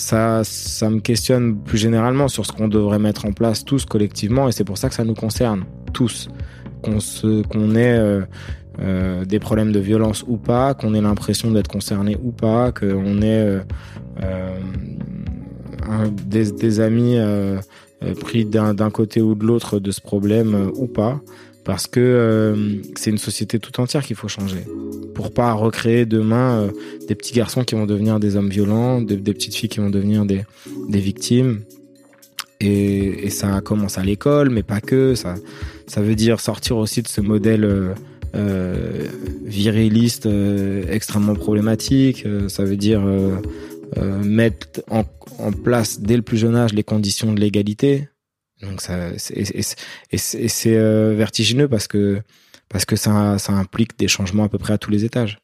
Ça, ça me questionne plus généralement sur ce qu'on devrait mettre en place tous collectivement et c'est pour ça que ça nous concerne tous. Qu'on qu'on ait euh, euh, des problèmes de violence ou pas, qu'on ait l'impression d'être concerné ou pas, qu'on ait euh, euh, des, des, amis euh, pris d'un côté ou de l'autre de ce problème ou pas. Parce que c'est une société tout entière qu'il faut changer. Pour pas recréer demain des petits garçons qui vont devenir des hommes violents, des, petites filles qui vont devenir des, des victimes. Et, ça commence à l'école, mais pas que. Ça, ça veut dire sortir aussi de ce modèle euh, euh, viriliste euh, extrêmement problématique. Euh, ça veut dire euh, euh, mettre en, en, place dès le plus jeune âge les conditions de l'égalité. Donc ça, et c'est vertigineux parce que parce que ça, ça implique des changements à peu près à tous les étages.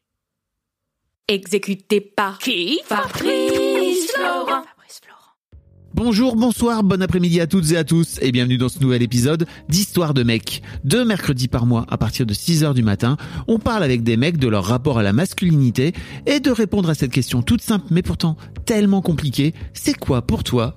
Exécuté par qui? Fabrice Florent. Bonjour, bonsoir, bon après-midi à toutes et à tous et bienvenue dans ce nouvel épisode d'Histoire de mecs. Deux mercredis par mois à partir de 6h du matin, on parle avec des mecs de leur rapport à la masculinité et de répondre à cette question toute simple mais pourtant tellement compliquée, c'est quoi pour toi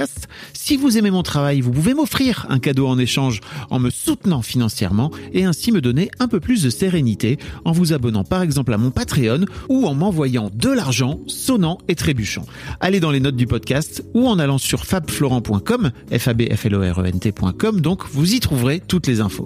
Si vous aimez mon travail, vous pouvez m'offrir un cadeau en échange en me soutenant financièrement et ainsi me donner un peu plus de sérénité en vous abonnant par exemple à mon Patreon ou en m'envoyant de l'argent sonnant et trébuchant. Allez dans les notes du podcast ou en allant sur fabflorent.com, f a e donc vous y trouverez toutes les infos.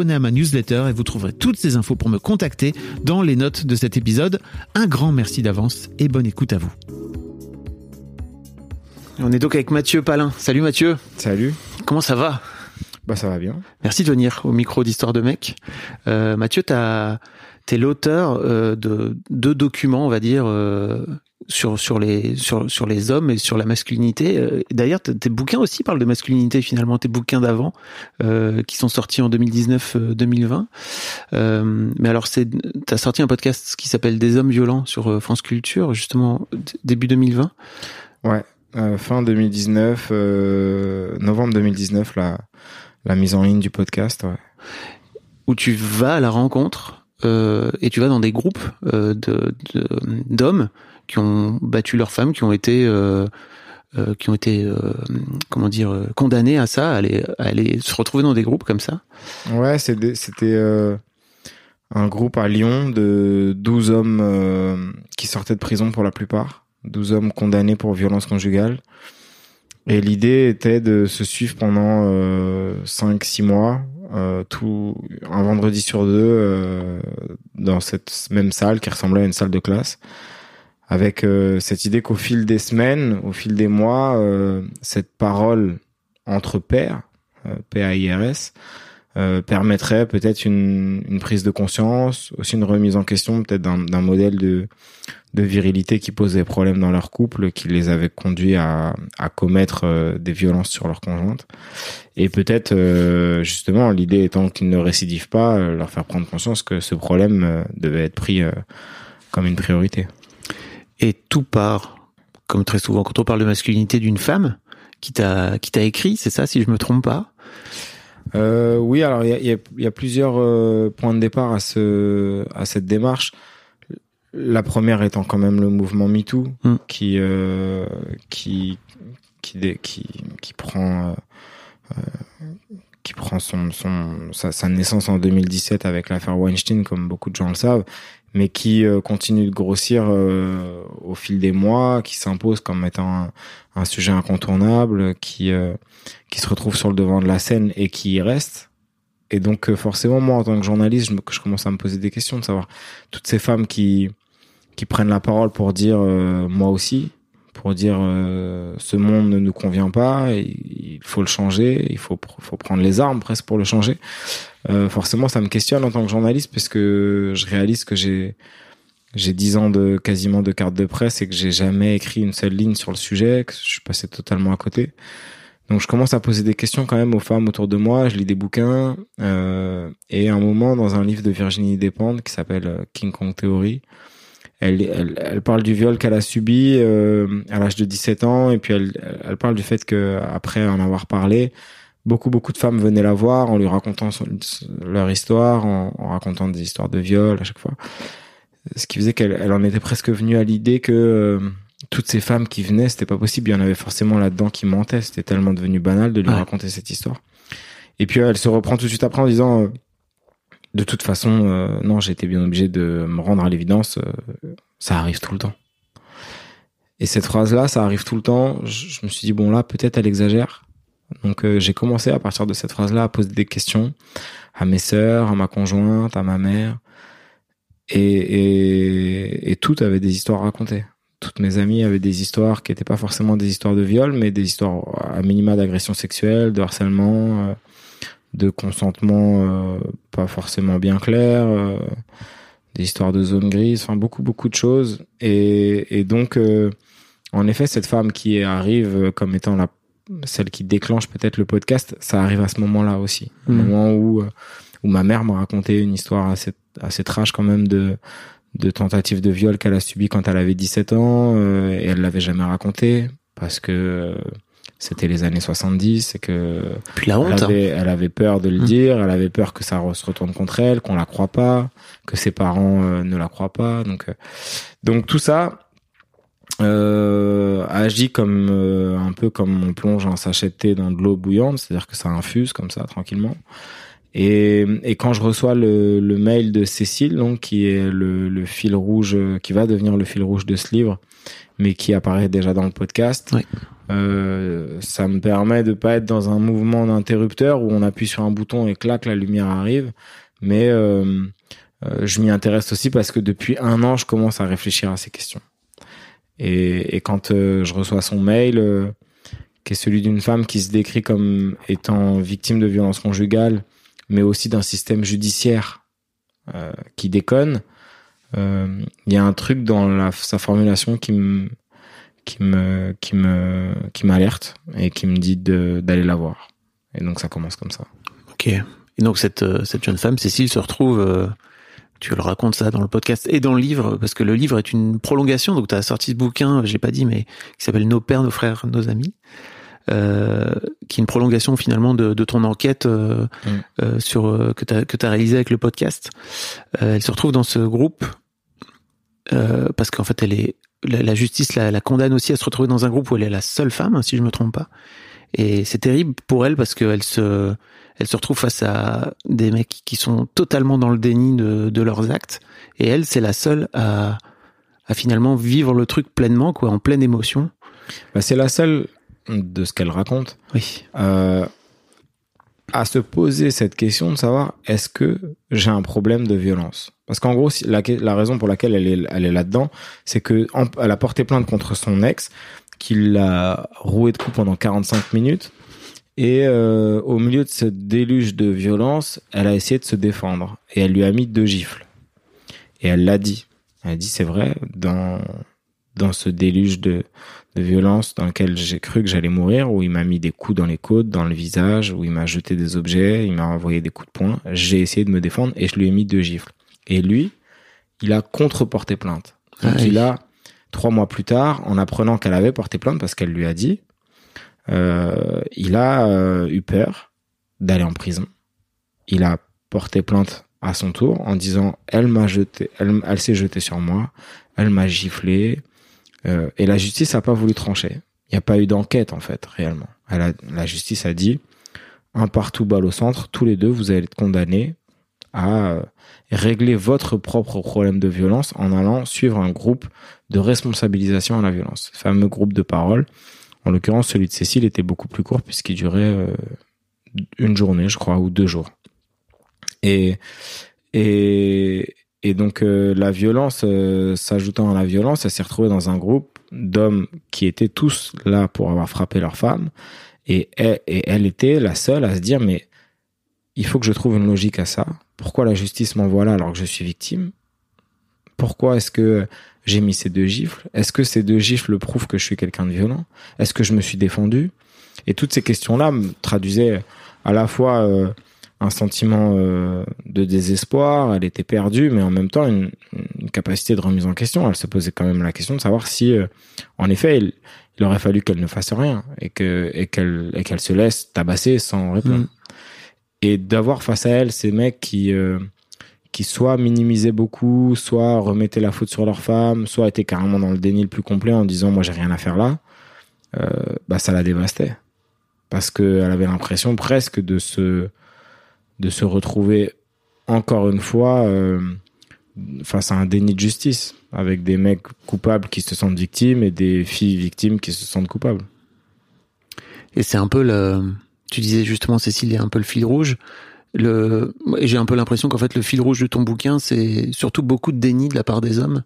À ma newsletter et vous trouverez toutes ces infos pour me contacter dans les notes de cet épisode. Un grand merci d'avance et bonne écoute à vous. On est donc avec Mathieu Palin. Salut Mathieu. Salut. Comment ça va? Bah ça va bien. Merci de venir au micro d'Histoire de mec. Euh, Mathieu, t'as T'es l'auteur euh, de deux documents, on va dire, euh, sur sur les sur sur les hommes et sur la masculinité. Euh, d'ailleurs, tes bouquins aussi parlent de masculinité finalement. Tes bouquins d'avant, euh, qui sont sortis en 2019-2020. Euh, mais alors, c'est t'as sorti un podcast qui s'appelle Des hommes violents sur France Culture, justement début 2020. Ouais, fin 2019, novembre 2019, la la mise en ligne du podcast. Ouais. Où tu vas à la rencontre euh, et tu vas dans des groupes euh, de d'hommes qui ont battu leurs femmes, qui ont été euh, euh qui ont été comment dire condamnés à ça, à aller, aller se retrouver dans des groupes comme ça. Ouais, c'était un groupe à Lyon de 12 hommes qui sortaient de prison pour la plupart, 12 hommes condamnés pour violence conjugale. Et l'idée était de se suivre pendant euh, 5-6 mois euh, un vendredi sur deux euh, dans cette même salle qui ressemblait à une salle de classe avec euh, cette idée qu'au fil des semaines au fil des mois euh, cette parole entre pairs euh, P-A-I-R-S permettrait peut-être une, une, prise de conscience aussi une remise en question peut-être d'un modèle de de virilité qui posait problème dans leur couple, qui les avait conduits à, à commettre euh, des violences sur leur conjointe. Et peut-être, euh, justement, l'idée étant qu'ils ne récidivent pas, euh, leur faire prendre conscience que ce problème devait être pris comme une priorité. Et tout part, comme très souvent quand on parle de masculinité, d'une femme qui t'a qui t'a écrit, c'est ça, si je me trompe pas? Euh, oui, alors il y a, il y a- il y a plusieurs euh, points de départ à ce à cette démarche. La première étant quand même le mouvement MeToo Mm. qui euh, qui qui dé- qui qui prend qui prend son son sa, sa naissance en 2017 avec l'affaire Weinstein comme beaucoup de gens le savent mais qui euh, continue de grossir euh, au fil des mois qui s'impose comme étant un, sujet incontournable qui euh, qui se retrouve sur le devant de la scène et qui y reste. Et donc euh, forcément, moi, en tant que journaliste, je, je commence à me poser des questions de savoir toutes ces femmes qui qui prennent la parole pour dire euh, moi aussi, pour dire euh, ce monde ne nous convient pas, il faut le changer, il faut faut prendre les armes presque pour le changer. Euh, forcément, ça me questionne en tant que journaliste parce que je réalise que j'ai j'ai dix ans de quasiment de carte de presse et que j'ai jamais écrit une seule ligne sur le sujet, que je suis passé totalement à côté. Donc je commence à poser des questions quand même aux femmes autour de moi. Je lis des bouquins euh, et un moment dans un livre de Virginie Despentes qui s'appelle euh, King Kong Theory, elle, elle, elle parle du viol qu'elle a subi euh, à l'âge de 17 ans et puis elle, elle parle du fait que après en avoir parlé, beaucoup beaucoup de femmes venaient la voir en lui racontant son- leur histoire, en, en racontant des histoires de viol à chaque fois. Ce qui faisait qu'elle elle en était presque venue à l'idée que euh, toutes ces femmes qui venaient, c'était pas possible. Il y en avait forcément là-dedans qui mentaient. C'était tellement devenu banal de lui Ouais. raconter cette histoire. Et puis elle se reprend tout de suite après en disant, euh, de toute façon, euh, non, été bien obligé de me rendre à l'évidence. euh, ça arrive tout le temps. Et cette phrase-là, ça arrive tout le temps. Je, me suis dit bon là, peut-être elle exagère. Donc euh, j'ai commencé à partir de cette phrase-là à poser des questions à mes sœurs, à ma conjointe, à ma mère. Et, et, et toutes avaient des histoires à raconter. Toutes mes amies avaient des histoires qui n'étaient pas forcément des histoires de viol, mais des histoires à minima d'agression sexuelle, de harcèlement, de consentement euh, pas forcément bien clair, euh, des histoires de zone grise, enfin beaucoup beaucoup de choses. Et, et donc, euh, en effet, cette femme qui arrive comme étant la celle qui déclenche peut-être le podcast, ça arrive à ce moment-là aussi, au Mhm. moment où où ma mère m'a raconté une histoire assez assez trash quand même de de tentative de viol qu'elle a subi quand elle avait 17 ans euh, et elle l'avait jamais raconté parce que euh, c'était les années 70 et que Puis la elle honte. hein. avait, elle avait peur de le Mm. dire, elle avait peur que ça se retourne contre elle, qu'on la croit pas, que ses parents euh, ne la croient pas. Donc, euh, donc tout ça euh, agit comme euh, un peu comme on plonge un sachet de thé dans de l'eau bouillante, c'est-à-dire que ça infuse comme ça tranquillement. Et, et quand je reçois le, le mail de Cécile, donc qui est le, le fil rouge, qui va devenir le fil rouge de ce livre, mais qui apparaît déjà dans le podcast, Oui. Euh, ça me permet de pas être dans un mouvement d'interrupteur où on appuie sur un bouton et clac la lumière arrive, mais euh, euh, je m'y intéresse aussi parce que depuis un an je commence à réfléchir à ces questions. Et, et quand euh, je reçois son mail, qui est celui d'une femme qui se décrit comme étant victime de violences conjugales, mais aussi d'un système judiciaire qui déconne, il y a un truc dans la, sa formulation qui me qui me qui me qui m'alerte et qui me dit d'aller la voir. Et donc ça commence comme ça. Ok. Et donc cette euh, cette jeune femme, Cécile, se retrouve. euh, tu le racontes ça dans le podcast et dans le livre parce que le livre est une prolongation. Donc tu as sorti ce bouquin, j'ai pas dit, mais qui s'appelle Nos pères, nos frères, nos amis, euh, qui est une prolongation finalement de, de ton enquête euh, Mm. euh, sur que t'as que t'as réalisé avec le podcast. Elle se retrouve dans ce groupe parce qu'en fait elle est la, la justice la, la condamne aussi à se retrouver dans un groupe où elle est la seule femme, hein, si je me trompe pas. Et c'est terrible pour elle parce qu'elle se elle se retrouve face à des mecs qui sont totalement dans le déni de, de leurs actes. Et elle, c'est la seule à, à finalement vivre le truc pleinement, quoi, en pleine émotion. Bah, c'est la seule de ce qu'elle raconte Oui. euh, à se poser cette question de savoir est-ce que j'ai un problème de violence? Parce qu'en gros, la, raison pour laquelle elle est, elle est là-dedans, c'est que en- elle a porté plainte contre son ex, qui l'a roué de coups pendant 45 minutes. Et euh, au milieu de ce déluge de violence, elle a essayé de se défendre. Et elle lui a mis deux gifles. Et elle l'a dit. Elle a dit, c'est vrai, dans, dans ce déluge de, de violence dans lequel j'ai cru que j'allais mourir, où il m'a mis des coups dans les côtes, dans le visage, où il m'a jeté des objets, il m'a envoyé des coups de poing. J'ai essayé de me défendre et je lui ai mis deux gifles. Et lui, il a contre-porté plainte. Donc Ah il a trois mois plus tard, en apprenant qu'elle avait porté plainte parce qu'elle lui a dit, euh, il a euh, eu peur d'aller en prison. Il a porté plainte à son tour en disant elle m'a jeté, elle, elle s'est jetée sur moi, elle m'a giflé, euh, et la justice a pas voulu trancher. Il n'y a pas eu d'enquête en fait réellement. Elle a, la justice a dit un partout balle au centre, tous les deux vous allez être condamnés à euh, régler votre propre problème de violence en allant suivre un groupe de responsabilisation à la violence, ce fameux groupe de parole. En l'occurrence, celui de Cécile était beaucoup plus court puisqu'il durait euh, une journée, je crois, ou deux jours. Et et et donc euh, la violence euh, s'ajoutant à la violence, elle s'est retrouvée dans un groupe d'hommes qui étaient tous là pour avoir frappé leur femme. Et elle, et elle était la seule à se dire mais il faut que je trouve une logique à ça. Pourquoi la justice m'envoie là alors que je suis victime? Pourquoi est-ce que j'ai mis ces deux gifles? Est-ce que ces deux gifles prouvent que je suis quelqu'un de violent? Est-ce que je me suis défendu? Et toutes ces questions-là me traduisaient à la fois euh, un sentiment euh, de désespoir, elle était perdue, mais en même temps une, une, capacité de remise en question. Elle se posait quand même la question de savoir si, euh, en effet, il, il, aurait fallu qu'elle ne fasse rien et que et qu'elle et qu'elle se laisse tabasser sans répondre. Mmh. Et d'avoir face à elle ces mecs qui euh, qui soit minimisaient beaucoup, soit remettaient la faute sur leur femme, soit étaient carrément dans le déni le plus complet en disant moi j'ai rien à faire là, bah ça la dévastait parce qu'elle avait l'impression presque de se de se retrouver encore une fois euh, face à un déni de justice avec des mecs coupables qui se sentent victimes et des filles victimes qui se sentent coupables. Et c'est un peu le, tu disais justement Cécile, il y a un peu le fil rouge. Le, j'ai un peu l'impression qu'en fait le fil rouge de ton bouquin, c'est surtout beaucoup de déni de la part des hommes,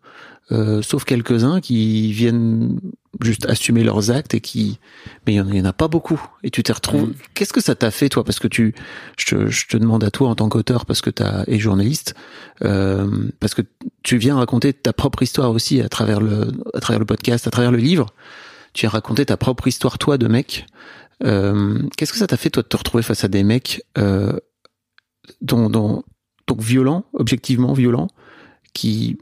euh, sauf quelques-uns qui viennent juste assumer leurs actes et qui, mais il y, en a pas beaucoup. Et tu t'es retrouvé. Mmh. Qu'est-ce que ça t'a fait toi? Parce que tu, je te, je te, demande à toi en tant qu'auteur, parce que t'as et journaliste, euh, parce que tu viens raconter ta propre histoire aussi à travers le, à travers le podcast, à travers le livre. Tu as raconté ta propre histoire toi de mec. Euh, Qu'est-ce que ça t'a fait toi de te retrouver face à des mecs euh, donc violents, objectivement violents, qui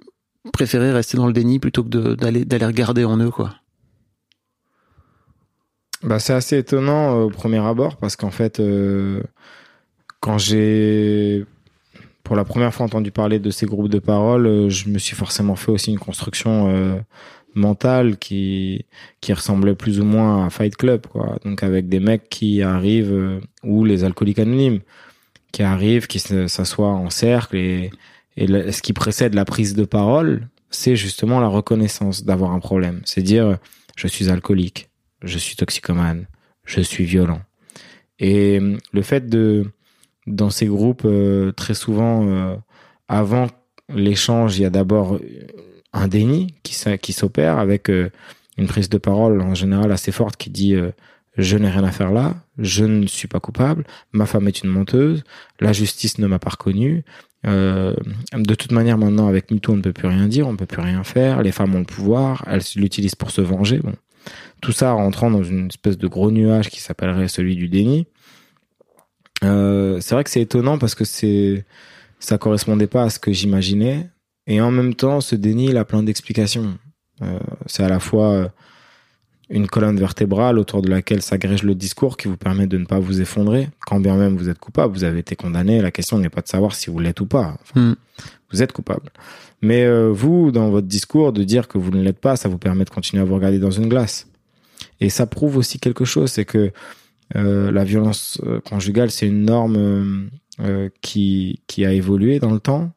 préféraient rester dans le déni plutôt que d'aller d'aller regarder en eux quoi. Bah c'est assez étonnant euh, au premier abord parce qu'en fait euh, quand j'ai pour la première fois entendu parler de ces groupes de parole, euh, je me suis forcément fait aussi une construction mentale qui qui ressemblait plus ou moins à Fight Club quoi. Donc avec des mecs qui arrivent ou les alcooliques anonymes qui arrivent, qui s'assoient en cercle et ce qui précède la prise de parole, c'est justement la reconnaissance d'avoir un problème. C'est dire je suis alcoolique, je suis toxicomane, je suis violent. Et le fait de dans ces groupes euh, très souvent euh, avant l'échange, il y a d'abord un déni qui s'opère avec euh, une prise de parole en général assez forte qui dit euh, je n'ai rien à faire là, je ne suis pas coupable, ma femme est une menteuse, la justice ne m'a pas reconnu. Euh, de toute manière, maintenant avec MeToo, on ne peut plus rien dire, on ne peut plus rien faire. Les femmes ont le pouvoir, elles l'utilisent pour se venger. Bon, tout ça rentrant dans une espèce de gros nuage qui s'appellerait celui du déni. Euh, c'est vrai que c'est étonnant parce que c'est ça correspondait pas à ce que j'imaginais et en même temps ce déni il a plein d'explications. Euh, c'est à la fois une colonne vertébrale autour de laquelle s'agrège le discours qui vous permet de ne pas vous effondrer. Quand bien même vous êtes coupable, vous avez été condamné, la question n'est pas de savoir si vous l'êtes ou pas. Enfin, mm. Vous êtes coupable. Mais euh, vous, dans votre discours, de dire que vous ne l'êtes pas, ça vous permet de continuer à vous regarder dans une glace. Et ça prouve aussi quelque chose, c'est que euh, la violence euh, conjugale, c'est une norme euh, qui, qui a évolué dans le temps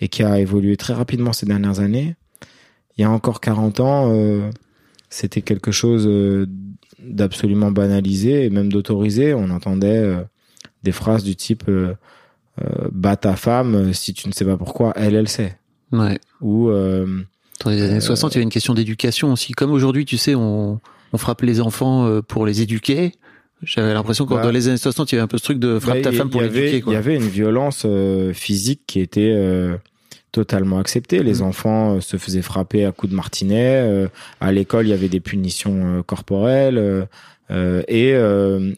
et qui a évolué très rapidement ces dernières années. Il y a encore 40 ans, c'était quelque chose euh, d'absolument banalisé et même d'autorisé. On entendait euh, des phrases du type euh, bat ta femme si tu ne sais pas pourquoi, elle, elle sait. Ouais. Ou dans les années 60, il y avait une question d'éducation aussi. Comme aujourd'hui, tu sais, on, on frappe les enfants pour les éduquer. J'avais l'impression que bah, dans les années 60, il y avait un peu ce truc de frappe bah, ta femme pour l'éduquer. Il y avait une violence euh, physique qui était euh, totalement acceptée. Les mmh. enfants euh, se faisaient frapper à coups de martinet. Euh, à l'école, il y avait des punitions corporelles. et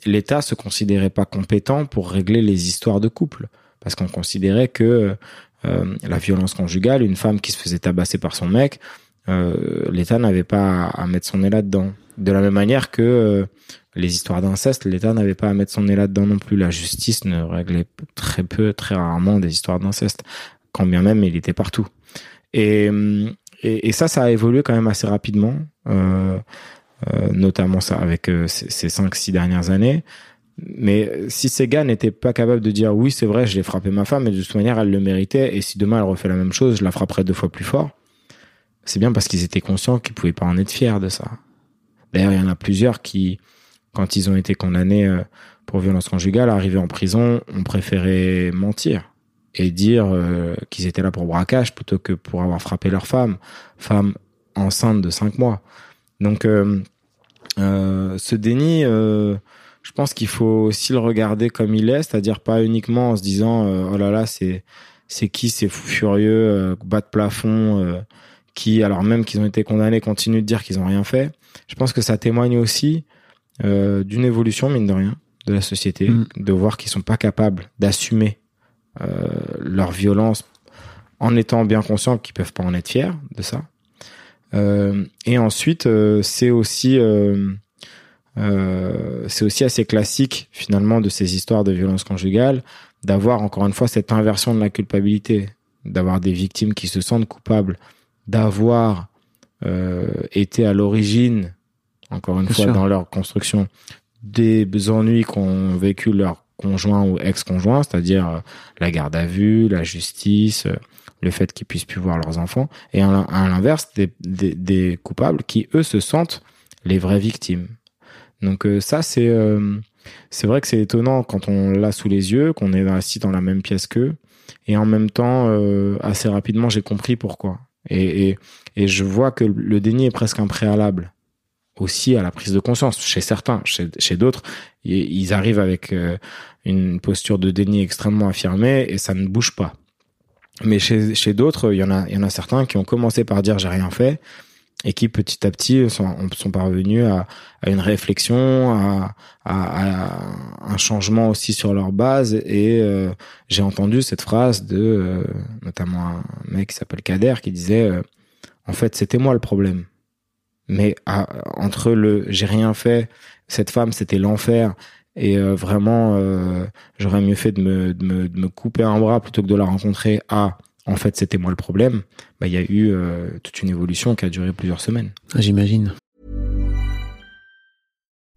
l'État se considérait pas compétent pour régler les histoires de couple. Parce qu'on considérait que la violence conjugale, une femme qui se faisait tabasser par son mec, euh, l'État n'avait pas à mettre son nez là-dedans. De la même manière que euh, les histoires d'inceste, l'État n'avait pas à mettre son nez là-dedans non plus. La justice ne réglait très peu, très rarement des histoires d'inceste, quand bien même il était partout. Et, et, et, ça, ça a évolué quand même assez rapidement, euh, euh, notamment ça avec euh, ces cinq, six dernières années. Mais si ces gars n'étaient pas capables de dire oui, c'est vrai, je l'ai frappé ma femme, mais de toute manière, elle le méritait, et si demain elle refait la même chose, je la frapperai deux fois plus fort, c'est bien parce qu'ils étaient conscients qu'ils pouvaient pas en être fiers de ça. D'ailleurs, il y en a plusieurs qui, quand ils ont été condamnés pour violence conjugale, arrivés en prison, ont préféré mentir et dire euh, qu'ils étaient là pour braquage plutôt que pour avoir frappé leur femme, femme enceinte de cinq mois. Donc, euh, euh, ce déni, euh, je pense qu'il faut aussi le regarder comme il est, c'est-à-dire pas uniquement en se disant oh là là c'est c'est qui ces fous furieux bas de plafond qui alors même qu'ils ont été condamnés continuent de dire qu'ils ont rien fait. Je pense que ça témoigne aussi euh, d'une évolution mine de rien de la société, mmh. de voir qu'ils sont pas capables d'assumer euh, leur violence en étant bien conscients qu'ils peuvent pas en être fiers de ça. Euh, et ensuite, euh, c'est aussi euh, c'est aussi assez classique finalement de ces histoires de violence conjugale d'avoir encore une fois cette inversion de la culpabilité, d'avoir des victimes qui se sentent coupables d'avoir été à l'origine, encore une Bien fois sûr. dans leur construction, des ennuis qu'ont vécu leurs conjoints ou ex-conjoints, c'est-à-dire euh, la garde à vue, la justice, euh, le fait qu'ils puissent plus voir leurs enfants, et à l'in- à l'inverse, des, coupables qui, eux, se sentent les vraies victimes. Donc euh, ça, c'est c'est vrai que c'est étonnant quand on l'a sous les yeux, qu'on est assis dans la même pièce qu'eux, et en même temps, assez rapidement, j'ai compris pourquoi. Et, et, et je vois que le déni est presque un préalable aussi à la prise de conscience chez certains, chez, d'autres, ils arrivent avec euh, une posture de déni extrêmement affirmée et ça ne bouge pas. Mais chez, d'autres, il y en a, certains qui ont commencé par dire j'ai rien fait et qui petit à petit sont, parvenus à, une réflexion, à, un changement aussi sur leur base. Et euh, j'ai entendu cette phrase de euh, notamment un mec qui s'appelle Kader qui disait en fait c'était moi le problème. Mais à- entre le j'ai rien fait, cette femme c'était l'enfer et euh, vraiment euh, j'aurais mieux fait de me, de, me, de me couper un bras plutôt que de la rencontrer à en fait c'était moi le problème. Bah il y a eu euh, toute une évolution qui a duré plusieurs semaines. Ah, J'imagine.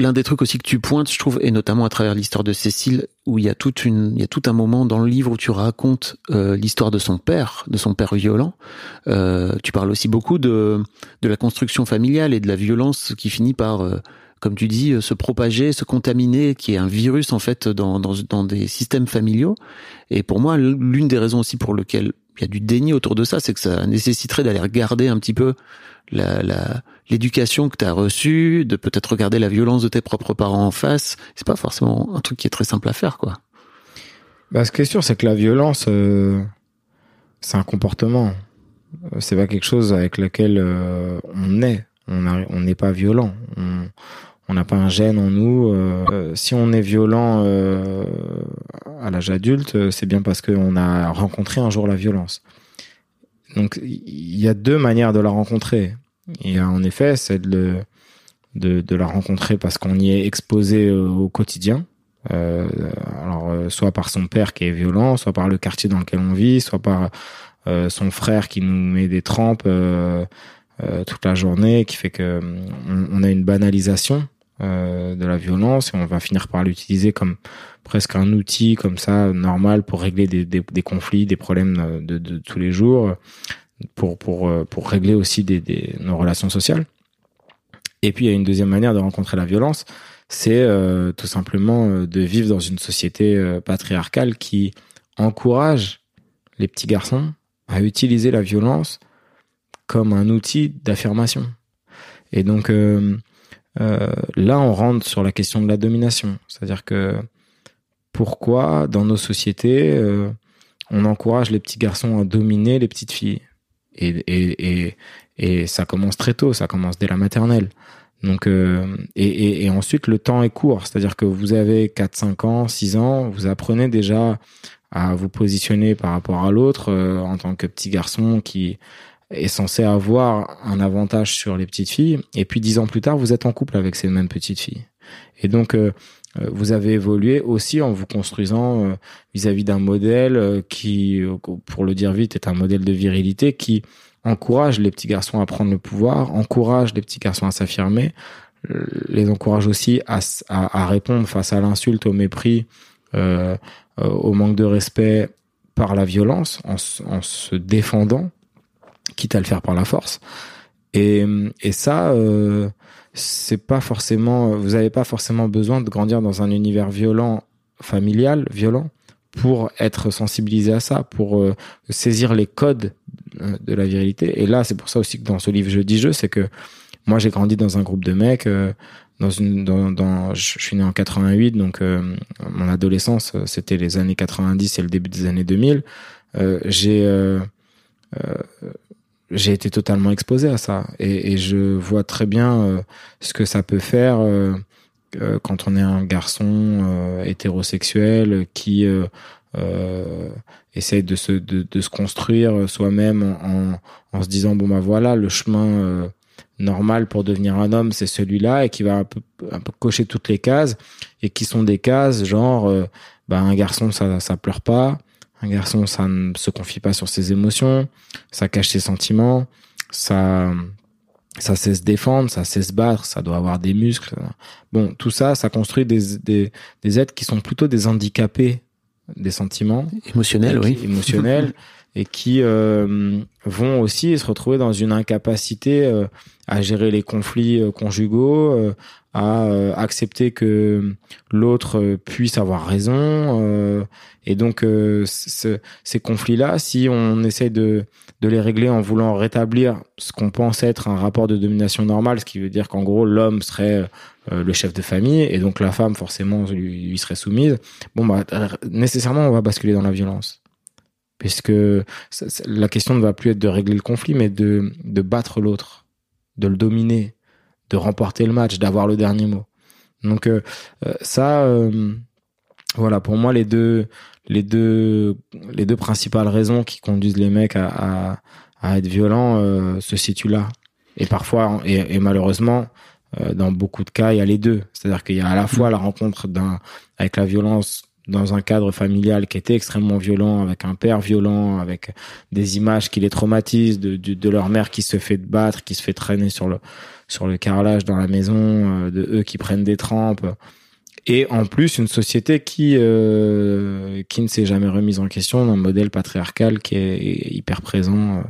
l'un des trucs aussi que tu pointes, je trouve, et notamment à travers l'histoire de Cécile, où il y a tout un moment dans le livre où tu racontes euh, l'histoire de son père, de son père violent. Euh, tu parles aussi beaucoup de la construction familiale et de la violence qui finit par, euh, comme tu dis, se propager, se contaminer, qui est un virus en fait dans dans, dans des systèmes familiaux. Et pour moi, l'une des raisons aussi pour lesquelles il y a du déni autour de ça, c'est que ça nécessiterait d'aller regarder un petit peu l'éducation que tu as reçue, de peut-être regarder la violence de tes propres parents en face. C'est pas forcément un truc qui est très simple à faire, quoi. Bah, ce qui est sûr, c'est que la violence, euh, c'est un comportement. C'est pas quelque chose avec lequel euh, on est. On n'est pas violent. On n'a pas un gène en nous. Euh, si on est violent euh, à l'âge adulte, euh, c'est bien parce qu'on a rencontré un jour la violence. Donc, il y a deux manières de la rencontrer. Il y a en effet celle de, la rencontrer parce qu'on y est exposé au quotidien. Alors soit par son père qui est violent, soit par le quartier dans lequel on vit, soit par son frère qui nous met des trempes toute la journée, qui fait que on, on a une banalisation euh, de la violence et on va finir par l'utiliser comme presque un outil comme ça normal pour régler des, conflits, des problèmes euh, de, tous les jours, pour pour euh, pour régler aussi des, des nos relations sociales. Et puis il y a une deuxième manière de rencontrer la violence, c'est tout simplement de vivre dans une société patriarcale qui encourage les petits garçons à utiliser la violence comme un outil d'affirmation. Et donc euh, là, on rentre sur la question de la domination. C'est-à-dire que pourquoi dans nos sociétés, euh, on encourage les petits garçons à dominer les petites filles? Et, et, et, et ça commence très tôt, ça commence dès la maternelle. Donc, euh, et, et, ensuite, le temps est court. C'est-à-dire que vous avez 4, 5 ans, 6 ans, vous apprenez déjà à vous positionner par rapport à l'autre euh, en tant que petit garçon qui est censé avoir un avantage sur les petites filles. Et puis, 10 ans plus tard, vous êtes en couple avec ces mêmes petites filles. Et donc, euh, euh, vous avez évolué aussi en vous construisant euh, vis-à-vis d'un modèle euh, qui, pour le dire vite, est un modèle de virilité qui encourage les petits garçons à prendre le pouvoir, encourage les petits garçons à s'affirmer, les encourage aussi à, à, à répondre face à l'insulte, au mépris, au manque de respect par la violence, en, en se défendant, quitte à le faire par la force. Et, et ça, euh, c'est pas forcément, vous avez pas forcément besoin de grandir dans un univers violent, familial, violent, pour être sensibilisé à ça, pour euh, saisir les codes euh, de la virilité. Et là, c'est pour ça aussi que dans ce livre Je dis je, c'est que moi j'ai grandi dans un groupe de mecs, dans une, dans, dans, je suis né en 88, donc mon adolescence c'était les années 90 et le début des années 2000. Euh, j'ai j'ai été totalement exposé à ça. Et, et je vois très bien euh, ce que ça peut faire euh, euh, quand on est un garçon euh, hétérosexuel qui euh, essaye de se de, de se construire soi-même en, en se disant bon bah voilà le chemin normal pour devenir un homme c'est celui-là et qui va un peu, un peu cocher toutes les cases et qui sont des cases genre bah un garçon ça ça pleure pas un garçon ça ne se confie pas sur ses émotions ça cache ses sentiments ça ça sait se défendre, ça sait se battre, ça doit avoir des muscles. Bon, tout ça, ça construit des, des, des êtres qui sont plutôt des handicapés des sentiments Émotionnel, et oui. émotionnels et qui euh, vont aussi se retrouver dans une incapacité euh, à gérer les conflits euh, conjugaux, euh, à euh, accepter que l'autre euh, puisse avoir raison. euh, et donc, euh, ce- ces conflits-là, si on essaye de, de les régler en voulant rétablir ce qu'on pense être un rapport de domination normal, ce qui veut dire qu'en gros, l'homme serait euh, le chef de famille et donc la femme, forcément, lui, lui serait soumise, bon, bah, euh, nécessairement, on va basculer dans la violence. Puisque la question ne va plus être de régler le conflit, mais de, de battre l'autre, de le dominer, de remporter le match, d'avoir le dernier mot. Donc euh, euh, ça, euh, voilà, pour moi les deux, les deux, les deux principales raisons qui conduisent les mecs à, à, à être violents euh, se situent là. Et parfois, et, et malheureusement, euh, dans beaucoup de cas, il y a les deux. C'est-à-dire qu'il y a à la fois la rencontre d'un avec la violence dans un cadre familial qui était extrêmement violent, avec un père violent, avec des images qui les traumatisent, de, de, de leur mère qui se fait battre, qui se fait traîner sur le sur le carrelage dans la maison, euh, de eux qui prennent des trempes, et en plus une société qui euh, qui ne s'est jamais remise en question d'un modèle patriarcal qui est hyper présent euh,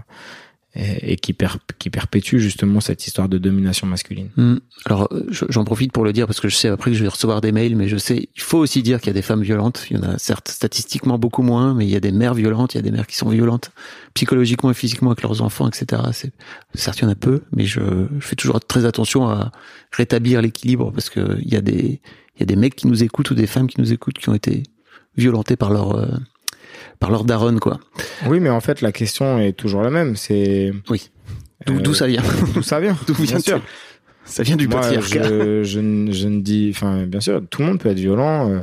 et, qui, per, perpétue justement cette histoire de domination masculine. Hmm. Alors, euh, je- j'en profite pour le dire parce que je sais après que je vais recevoir des mails, mais je sais, il faut aussi dire qu'il y a des femmes violentes. Il y en a certes statistiquement beaucoup moins, mais il y a des mères violentes, il y a des mères qui sont violentes psychologiquement et physiquement avec leurs enfants, etc. Certes, il y en a peu, mais je, je fais toujours très attention à rétablir l'équilibre parce que il y a des, y a des mecs qui nous écoutent ou des femmes qui nous écoutent qui ont été violentés par leur, euh, par leur daronne, quoi. Oui, mais en fait la question est toujours la même. C'est Oui. D'où, Euh, ça vient? d'où ça vient? D'où bien vient sûr. Ça vient du Moi, patriarcat. je, je, ne- je ne dis, enfin, bien sûr, tout le monde peut être violent. euh,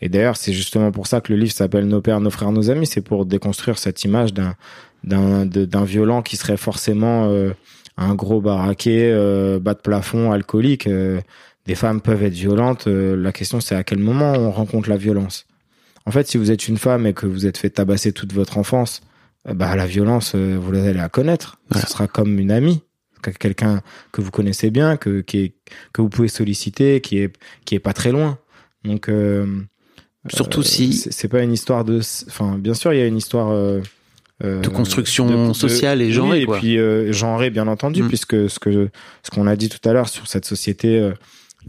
et d'ailleurs, c'est justement pour ça que le livre s'appelle Nos pères, nos frères, nos amis. C'est pour déconstruire cette image d'un d'un violent qui serait forcément euh, un gros baraqué, bas de plafond, alcoolique. des femmes peuvent être violentes. la question, c'est à quel moment on rencontre la violence. En fait, si vous êtes une femme et que vous êtes fait tabasser toute votre enfance, euh, bah la violence, euh, vous allez la connaître. Ce sera comme une amie, que- quelqu'un que vous connaissez bien, que qui est, que vous pouvez solliciter, qui est qui est pas très loin. Donc euh, Surtout euh, si c'est pas une histoire de, enfin bien sûr il y a une histoire euh, De construction sociale et genrée, oui, et quoi. puis euh, genrée bien entendu Mm. puisque ce que ce qu'on a dit tout à l'heure sur cette société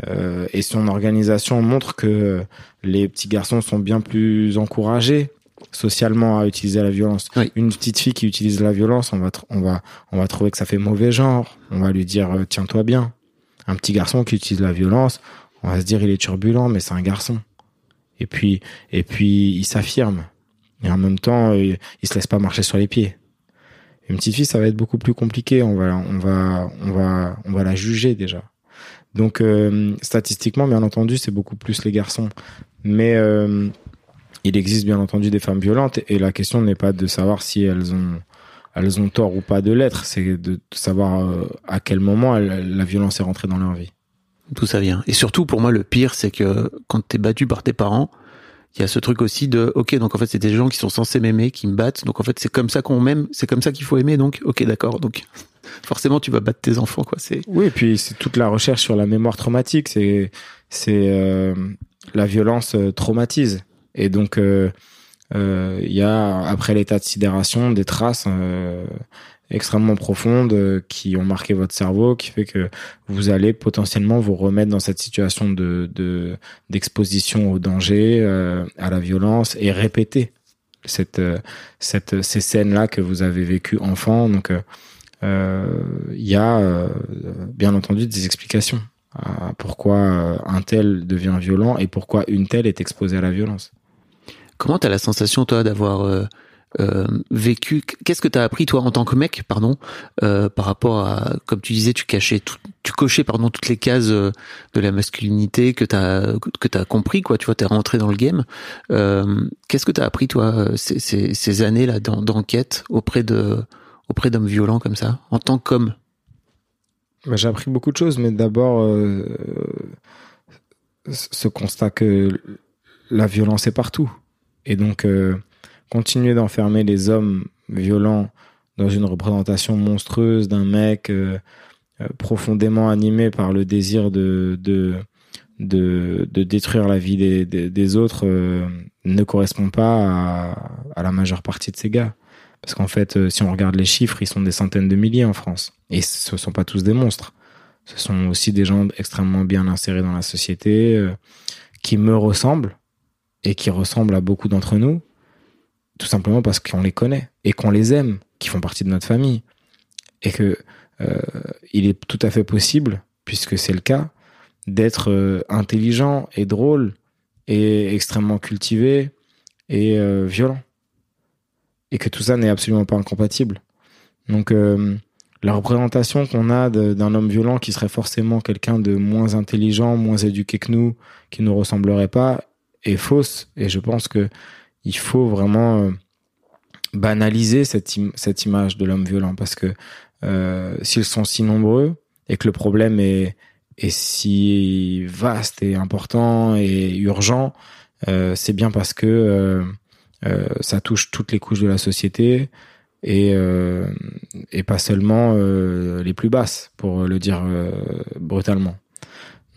euh, et son organisation montre que les petits garçons sont bien plus encouragés socialement à utiliser la violence. Oui. Une petite fille qui utilise la violence, on va, on va, on va trouver que ça fait mauvais genre. On va lui dire euh, tiens-toi bien. Un petit garçon qui utilise la violence, on va se dire il est turbulent, mais c'est un garçon. Et puis, et puis il s'affirme. Et en même temps, euh, il se laisse pas marcher sur les pieds. Une petite fille, ça va être beaucoup plus compliqué. On va, on va, on va, on va la juger déjà. Donc euh, statistiquement, bien entendu, c'est beaucoup plus les garçons. Mais euh, il existe bien entendu des femmes violentes et la question n'est pas de savoir si elles ont elles ont tort ou pas de l'être, c'est de savoir euh, à quel moment la violence est rentrée dans leur vie. D'où ça vient. Et surtout, pour moi, le pire, c'est que quand t'es battu par tes parents, il y a ce truc aussi de, ok, donc en fait, c'est des gens qui sont censés m'aimer, qui me battent, donc en fait, c'est comme ça qu'on m'aime, c'est comme ça qu'il faut aimer, donc, ok, d'accord, donc, forcément, tu vas battre tes enfants, quoi, c'est, Oui, et puis c'est toute la recherche sur la mémoire traumatique. C'est c'est euh, la violence euh, traumatise. Et donc euh, il y a après l'état de sidération des traces extrêmement profondes qui ont marqué votre cerveau, qui fait que vous allez potentiellement vous remettre dans cette situation de de- d'exposition au danger, à la violence et répéter cette cette ces scènes là que vous avez vécues enfant. Donc il y a euh, bien entendu des explications à pourquoi euh, un tel devient violent et pourquoi une telle est exposée à la violence. Comment t'as la sensation, toi, d'avoir euh, euh, vécu Qu'est-ce que t'as appris, toi, en tant que mec, pardon, euh, par rapport à, comme tu disais, tu cachais, tu cochais, pardon, toutes les cases euh, de la masculinité que t'as que t'as compris, quoi. Tu vois, t'es rentré dans le game. Euh, Qu'est-ce que t'as appris, toi, euh, ces, années là d'en- d'enquête auprès de auprès d'hommes violents comme ça, en tant qu'homme? Bah, J'ai appris beaucoup de choses, mais d'abord euh, ce constat que la violence est partout. Et donc, euh, continuer d'enfermer les hommes violents dans une représentation monstrueuse d'un mec euh, profondément animé par le désir de, de, de, détruire la vie des, autres ne correspond pas à la majeure partie de ces gars. Parce qu'en fait, euh, si on regarde les chiffres, ils sont des centaines de milliers en France. Et ce ne sont pas tous des monstres. Ce sont aussi des gens extrêmement bien insérés dans la société, euh, qui me ressemblent et qui ressemblent à beaucoup d'entre nous, tout simplement parce qu'on les connaît et qu'on les aime, qui font partie de notre famille. Et que euh, il est tout à fait possible, puisque c'est le cas, d'être intelligent et drôle et extrêmement cultivé et violent. Et que tout ça n'est absolument pas incompatible. Donc, euh, la représentation qu'on a d'un homme violent qui serait forcément quelqu'un de moins intelligent, moins éduqué que nous, qui nous ressemblerait pas, est fausse. Et je pense que il faut vraiment euh, banaliser cette, im- cette image de l'homme violent parce que euh, s'ils sont si nombreux et que le problème est, est si vaste et important et urgent, euh, c'est bien parce que euh, ça touche toutes les couches de la société et, euh, et pas seulement euh, les plus basses, pour le dire euh, brutalement.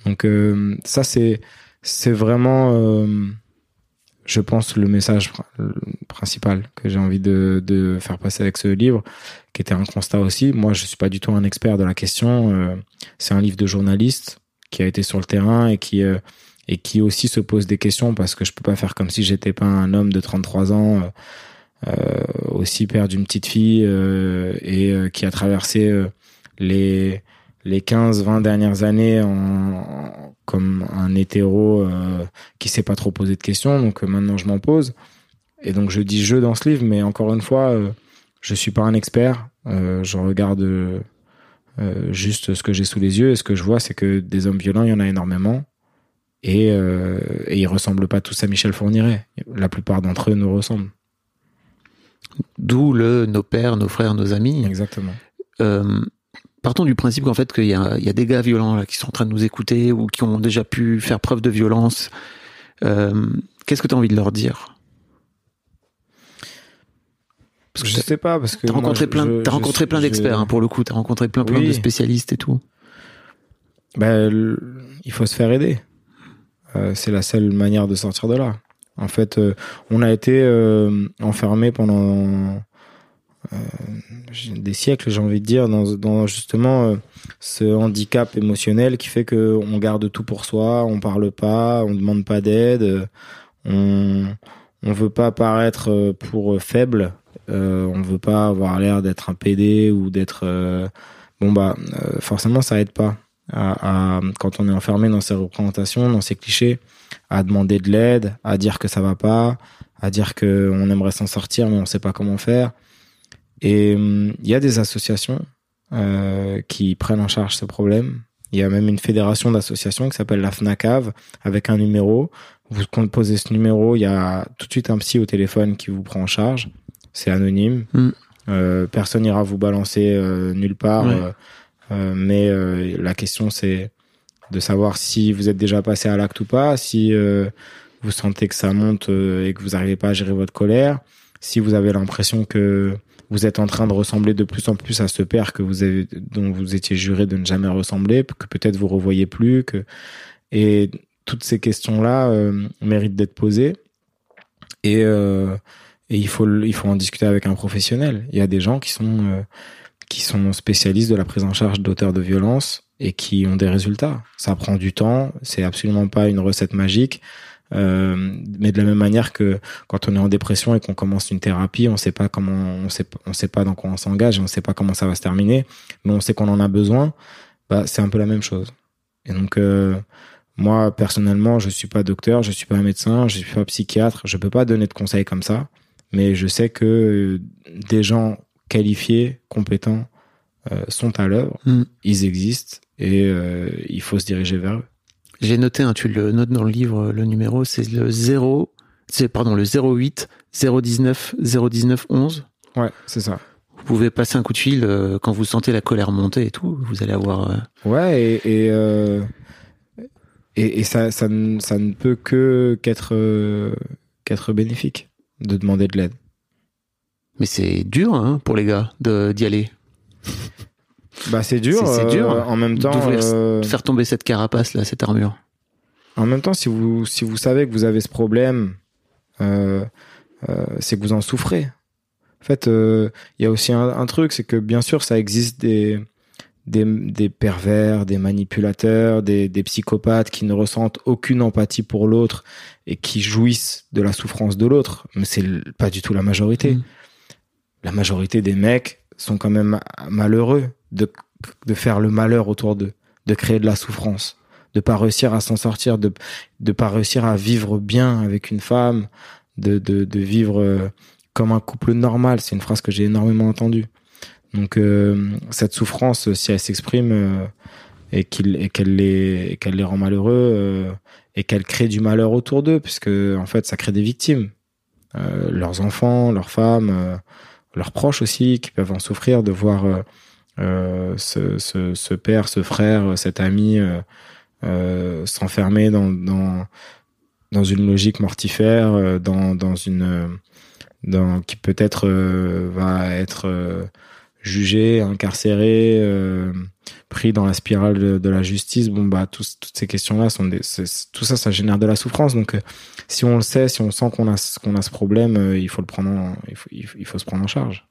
Donc euh, ça, c'est c'est vraiment, euh, je pense, le message principal que j'ai envie de, de faire passer avec ce livre, qui était un constat aussi. Moi, je suis pas du tout un expert de la question. euh, c'est un livre de journaliste qui a été sur le terrain et qui euh, et qui aussi se pose des questions parce que je peux pas faire comme si j'étais pas un homme de 33 ans. euh, euh, aussi père d'une petite fille euh, et euh, qui a traversé euh, les les 15 20 dernières années en, en- comme un hétéro euh, qui s'est pas trop posé de questions. Donc maintenant je m'en pose. Et donc je dis je dans ce livre mais encore une fois je suis pas un expert. Je regarde juste ce que j'ai sous les yeux. Et ce que je vois c'est que des hommes violents il y en a énormément et, euh, et ils ressemblent pas tous à Michel Fourniret la plupart d'entre eux nous ressemblent D'où le nos pères, nos frères, nos amis. exactement Euh, partons du principe qu'en fait qu'il y a, il y a des gars violents là, qui sont en train de nous écouter ou qui ont déjà pu faire preuve de violence. Euh, Qu'est-ce que tu as envie de leur dire? Parce que je sais pas parce que T'as rencontré je- plein, je- je rencontré plein d'experts hein, pour le coup. T'as rencontré plein, plein Oui. de spécialistes et tout. Ben, il faut se faire aider. Euh, c'est la seule manière de sortir de là. En fait, euh, on a été euh, enfermé pendant des siècles, j'ai envie de dire, dans, dans justement ce handicap émotionnel qui fait que on garde tout pour soi, on parle pas, on demande pas d'aide, on on veut pas paraître pour faible. Euh, on veut pas avoir l'air d'être un PD ou d'être euh, bon bah euh, forcément ça aide pas à, à- quand on est enfermé dans ses représentations, dans ses clichés, à demander de l'aide, à dire que ça va pas, à dire que on aimerait s'en sortir mais on sait pas comment faire. Et hum, il y a des associations euh, qui prennent en charge ce problème. Il y a même une fédération d'associations qui s'appelle la FNACAV avec un numéro. Vous composez ce numéro, il y a tout de suite un psy au téléphone qui vous prend en charge. C'est anonyme. Mm. Euh, personne n'ira vous balancer euh, nulle part. Ouais. Euh, mais euh, la question c'est de savoir si vous êtes déjà passé à l'acte ou pas, si euh, vous sentez que ça monte et que vous n'arrivez pas à gérer votre colère, si vous avez l'impression que vous êtes en train de ressembler de plus en plus à ce père que vous avez, dont vous étiez juré de ne jamais ressembler, que peut-être vous revoyez plus, que et toutes ces questions-là euh, méritent d'être posées et euh, et il faut il faut en discuter avec un professionnel. Il y a des gens qui sont euh, qui sont spécialistes de la prise en charge d'auteurs de violence et qui ont des résultats. Ça prend du temps, c'est absolument pas une recette magique. Euh, mais de la même manière que quand on est en dépression et qu'on commence une thérapie, on sait pas comment, on sait, on sait pas dans quoi on s'engage, et on sait pas comment ça va se terminer, mais on sait qu'on en a besoin. Bah, c'est un peu la même chose. Et donc, euh, moi personnellement, je suis pas docteur, je suis pas médecin, je suis pas psychiatre, je peux pas donner de conseils comme ça, mais je sais que euh, des gens qualifiés, compétents, euh, sont à l'œuvre, Mm. ils existent et euh, il faut se diriger vers eux. J'ai noté, hein, tu le notes dans le livre, le numéro, c'est le 0, c'est, pardon, le 08 019 019 11. Ouais, c'est ça. Vous pouvez passer un coup de fil euh, quand vous sentez la colère monter et tout. Vous allez avoir. euh, Ouais, et, et, euh, et, et ça, ça, ne, ça ne peut que qu'être euh, qu'être bénéfique de demander de l'aide. Mais c'est dur hein, pour les gars d'y aller. Bah c'est dur. C'est- c'est euh, dur en même temps, euh, faire tomber cette carapace là, cette armure. en même temps, si vous si vous savez que vous avez ce problème, euh, euh, c'est que vous en souffrez. En fait, il y a aussi un, un truc, c'est que bien sûr, ça existe des des, des pervers, des manipulateurs, des, des psychopathes qui ne ressentent aucune empathie pour l'autre et qui jouissent de la souffrance de l'autre. Mais c'est pas du tout la majorité. Mm. La majorité des mecs sont quand même malheureux de, de faire le malheur autour d'eux, de créer de la souffrance, de pas réussir à s'en sortir, de de pas réussir à vivre bien avec une femme, de de, de vivre euh, comme un couple normal. C'est une phrase que j'ai énormément entendue. Donc euh, cette souffrance, si elle s'exprime euh, et qu'elle les qu'elle les rend malheureux euh, et qu'elle crée du malheur autour d'eux, puisque en fait ça crée des victimes, Euh, leurs enfants, leurs femmes, euh, leurs proches aussi, qui peuvent en souffrir de voir euh, euh, ce, ce, ce père, ce frère, cet ami euh, euh, s'enfermer dans, dans dans une logique mortifère, euh, dans dans une dans qui peut-être va être jugé, incarcéré, euh, pris dans la spirale de, de la justice. Bon bah tous- toutes ces questions-là sont des, c'est- tout ça, ça génère de la souffrance. Donc euh, si on le sait, si on sent qu'on a ce- qu'on a ce problème, euh, il faut le prendre, en, il faut il faut, se prendre en charge.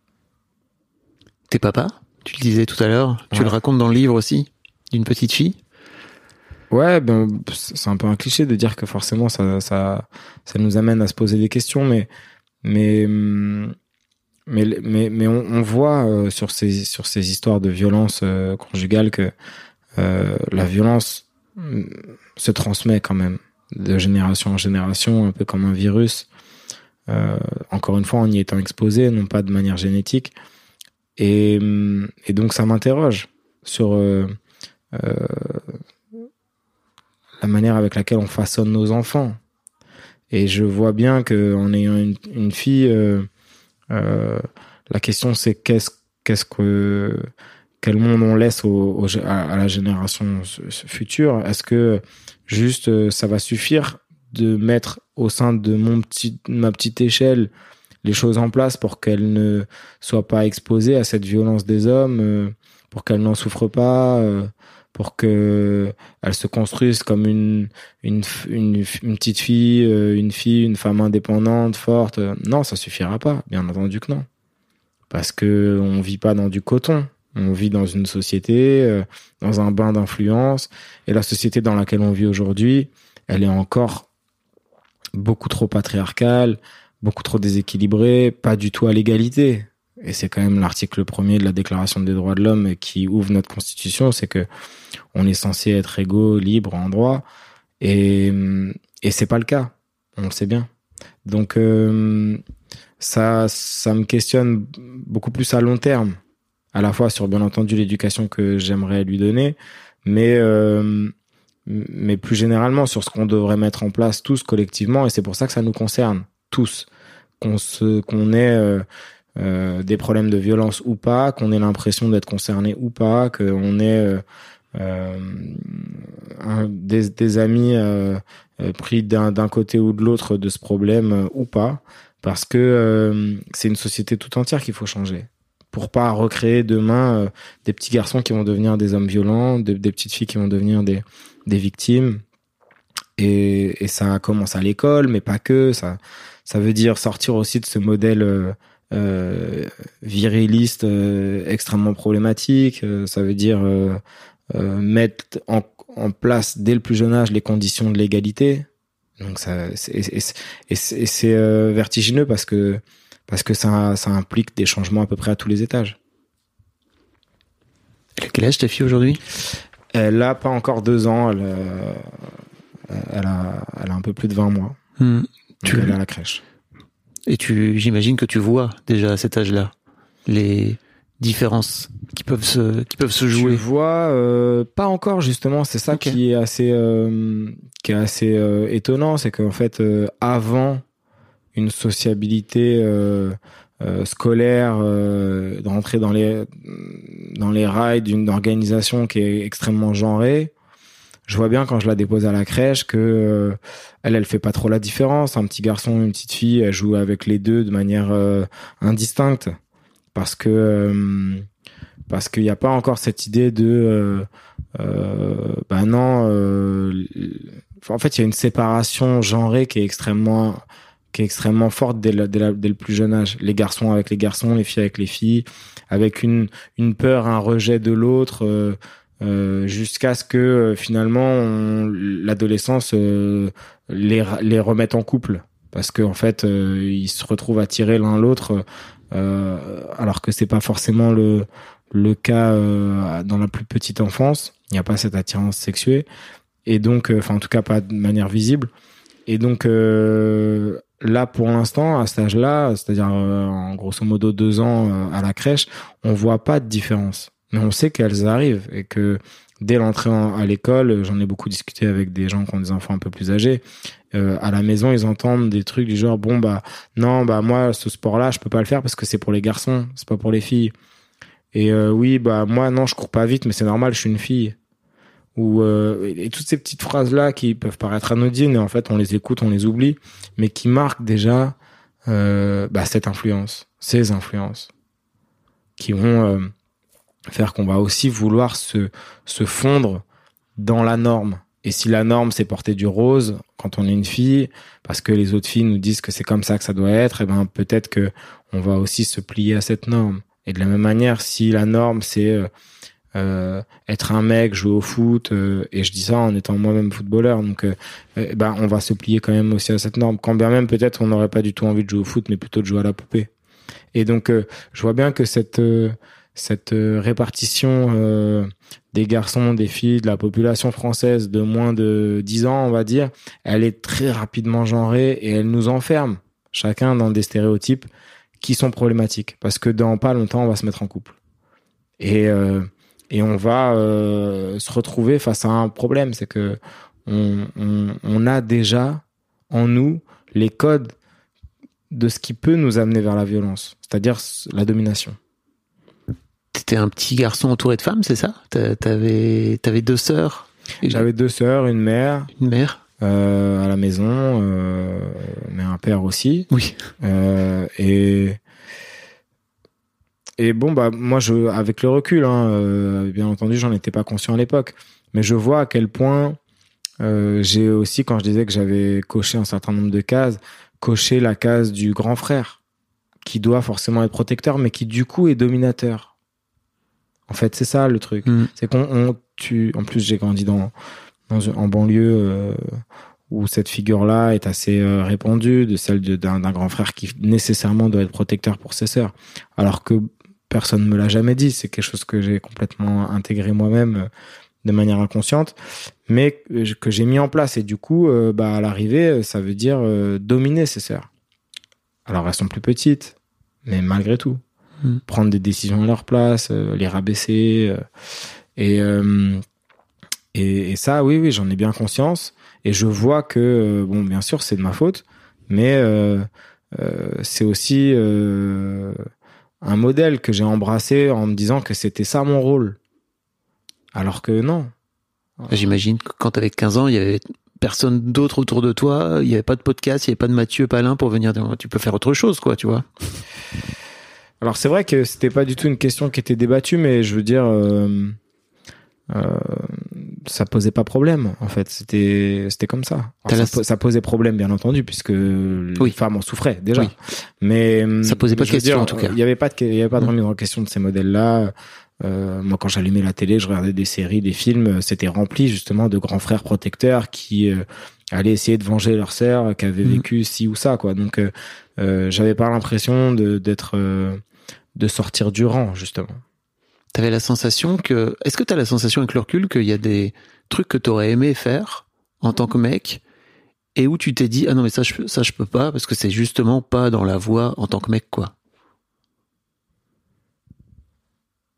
T'es papa? Tu le disais tout à l'heure. Tu le racontes dans le livre aussi d'une petite fille? Ouais, ben c'est un peu un cliché de dire que forcément ça ça ça nous amène à se poser des questions, mais mais hum, mais mais mais on, on voit euh, sur ces sur ces histoires de violence euh, conjugale que euh, la violence hum, se transmet quand même de génération en génération, un peu comme un virus. Euh, encore une fois, en y étant exposé, non pas de manière génétique. Et, hum, et donc ça m'interroge sur euh, euh, la manière avec laquelle on façonne nos enfants. Et je vois bien que en ayant une, une fille, la question c'est qu'est-ce qu'est-ce que quel monde on laisse à, la génération future? Est-ce que juste euh, ça va suffire de mettre au sein de mon petit ma petite échelle les choses en place pour qu'elle ne soit pas exposée à cette violence des hommes, euh, pour qu'elle n'en souffre pas, euh, pour que elle se construise comme une une une, petite fille, euh, une fille, une femme indépendante, forte. Non, ça suffira pas, bien entendu que non, parce que on vit pas dans du coton. On vit dans une société, euh, dans un bain d'influence, et la société dans laquelle on vit aujourd'hui, elle est encore beaucoup trop patriarcale. beaucoup trop déséquilibré, pas du tout à l'égalité. Et c'est quand même l'article premier de la Déclaration des droits de l'homme qui ouvre notre constitution, c'est que on est censé être égaux, libres, en droit, et et c'est pas le cas. On le sait bien. Donc euh, ça ça me questionne beaucoup plus à long terme, à la fois sur bien entendu l'éducation que j'aimerais lui donner, mais euh, mais plus généralement sur ce qu'on devrait mettre en place tous collectivement, et c'est pour ça que ça nous concerne tous, qu'on se qu'on ait euh, euh, des problèmes de violence ou pas, qu'on ait l'impression d'être concerné ou pas, qu'on ait euh, euh, des, amis euh, euh, pris d'un côté ou de l'autre de ce problème ou pas, parce que c'est une société tout entière qu'il faut changer pour pas recréer demain des petits garçons qui vont devenir des hommes violents, de, des petites filles qui vont devenir des, des victimes. Et, ça commence à l'école, mais pas que. Ça, ça veut dire sortir aussi de ce modèle viriliste euh, extrêmement problématique. ça veut dire mettre en, en, place dès le plus jeune âge les conditions de l'égalité. Donc ça, et c'est vertigineux parce que parce que ça, ça implique des changements à peu près à tous les étages. Quel âge ta fille aujourd'hui? Elle a pas encore deux ans. Elle, elle, a, elle a un peu plus de 20 mois. Hmm. Tu elle est à la crèche. Et tu, j'imagine que tu vois déjà à cet âge-là les différences qui peuvent se, qui peuvent se jouer. Je vois euh, pas encore justement. C'est ça okay. qui est assez, euh, qui est assez euh, étonnant, c'est qu'en fait, euh, avant une sociabilité euh, scolaire, d'entrer dans les dans les rails d'une organisation qui est extrêmement genrée, je vois bien quand je la dépose à la crèche que euh, elle fait pas trop la différence. Un petit garçon une petite fille elle joue avec les deux de manière euh, indistincte. Parce que euh, parce qu'il n'y a pas encore cette idée de ben non en fait il y a une séparation genrée qui est extrêmement qui est extrêmement forte dès dès, le plus jeune âge. Les garçons avec les garçons les filles avec les filles avec une une peur un rejet de l'autre euh, jusqu'à ce que euh, finalement l'adolescence euh, les, les remette en couple. Parce qu'en en fait ils se retrouvent attirés l'un l'autre alors que c'est pas forcément le le cas dans la plus petite enfance. Il n'y a pas cette attirance sexuée. Et donc enfin en tout cas pas de manière visible. Et donc là pour l'instant à cet âge-là c'est-à-dire en grosso modo deux ans à la crèche on voit pas de différence mais on sait qu'elles arrivent et que dès l'entrée à l'école, j'en ai beaucoup discuté avec des gens qui ont des enfants un peu plus âgés. Euh, à la maison, ils entendent des trucs du genre bon bah non bah moi ce sport-là je peux pas le faire parce que c'est pour les garçons, c'est pas pour les filles. Et euh, oui bah moi non je cours pas vite mais c'est normal je suis une fille. Ou euh, et toutes ces petites phrases là qui peuvent paraître anodines et en fait on les écoute on les oublie mais qui marquent déjà euh, bah, cette influence, ces influences qui vont euh, faire qu'on va aussi vouloir se, se fondre dans la norme. Et si la norme c'est porter du rose quand on est une fille, parce que les autres filles nous disent que c'est comme ça que ça doit être, et eh ben peut-être que on va aussi se plier à cette norme. Et de la même manière, si la norme c'est euh, euh être un mec, jouer au foot, euh, et je dis ça en étant moi-même footballeur, donc euh, eh ben on va se plier quand même aussi à cette norme. Quand bien même peut-être on n'aurait pas du tout envie de jouer au foot, mais plutôt de jouer à la poupée. Et donc je vois bien que cette cette euh, répartition euh, des garçons, des filles, de la population française de moins de 10 ans, on va dire, elle est très rapidement genrée et elle nous enferme chacun dans des stéréotypes qui sont problématiques parce que dans pas longtemps on va se mettre en couple et euh, et on va se retrouver face à un problème, c'est que on a déjà en nous les codes de ce qui peut nous amener vers la violence, c'est-à-dire la domination. T'étais un petit garçon entouré de femmes, c'est ça? T'avais avais deux sœurs? J'avais deux sœurs, une mère. Une mère? Euh, à la maison, euh, mais un père aussi. Oui. Euh, et et bon bah moi je avec le recul, hein, bien entendu, j'en étais pas conscient à l'époque, mais je vois à quel point j'ai aussi quand je disais que j'avais coché un certain nombre de cases, coché la case du grand frère qui doit forcément être protecteur, mais qui du coup est dominateur en fait, c'est ça le truc. Mm. C'est qu'on on, tu en plus j'ai grandi dans, dans en banlieue euh, où cette figure-là est assez euh, répandue, de celle d'un grand frère qui nécessairement doit être protecteur pour ses sœurs, alors que personne ne me l'a jamais dit. C'est quelque chose que j'ai complètement intégré moi-même euh, de manière inconsciente, mais que j'ai mis en place. Et du coup, euh, bah, à l'arrivée, euh, ça veut dire euh, dominer ses sœurs. Alors elles sont plus petites, mais malgré tout, Mm. prendre des décisions à leur place, euh, les rabaisser, euh, et, euh, et et ça, oui, oui, j'en ai bien conscience. Et je vois que, bon, bien sûr, c'est de ma faute, mais c'est aussi un modèle que j'ai embrassé en me disant que c'était ça mon rôle. Alors que non. J'imagine que quand t'avais 15 ans, il y avait personne d'autre autour de toi, il y avait pas de podcast, il y avait pas de Mathieu Palin pour venir dire tu peux faire autre chose quoi, tu vois. Alors c'est vrai que c'était pas du tout une question qui était débattue, mais je veux dire, euh, euh, ça posait pas problème en fait. C'était c'était comme ça. Alors, ça, po- ça posait problème bien entendu puisque les Oui. femmes en souffraient déjà. Oui. Mais Ça posait pas de question, dire, en tout cas. Il y avait pas de il y avait pas de Mm. remise en question de ces modèles-là. Euh, moi, quand j'allumais la télé, je regardais des séries, des films. euh, C'était rempli justement de grands frères protecteurs qui allaient essayer de venger leur sœur qui avait Mhm. vécu ci ou ça, quoi. Donc, euh, euh, j'avais pas l'impression de d'être euh, de sortir du rang justement. T'avais la sensation que est-ce que t'as la sensation avec le recul qu'il y a des trucs que t'aurais aimé faire en tant que mec et où tu t'es dit ah non mais ça je peux- ça je peux pas parce que c'est justement pas dans la voie en tant que mec quoi?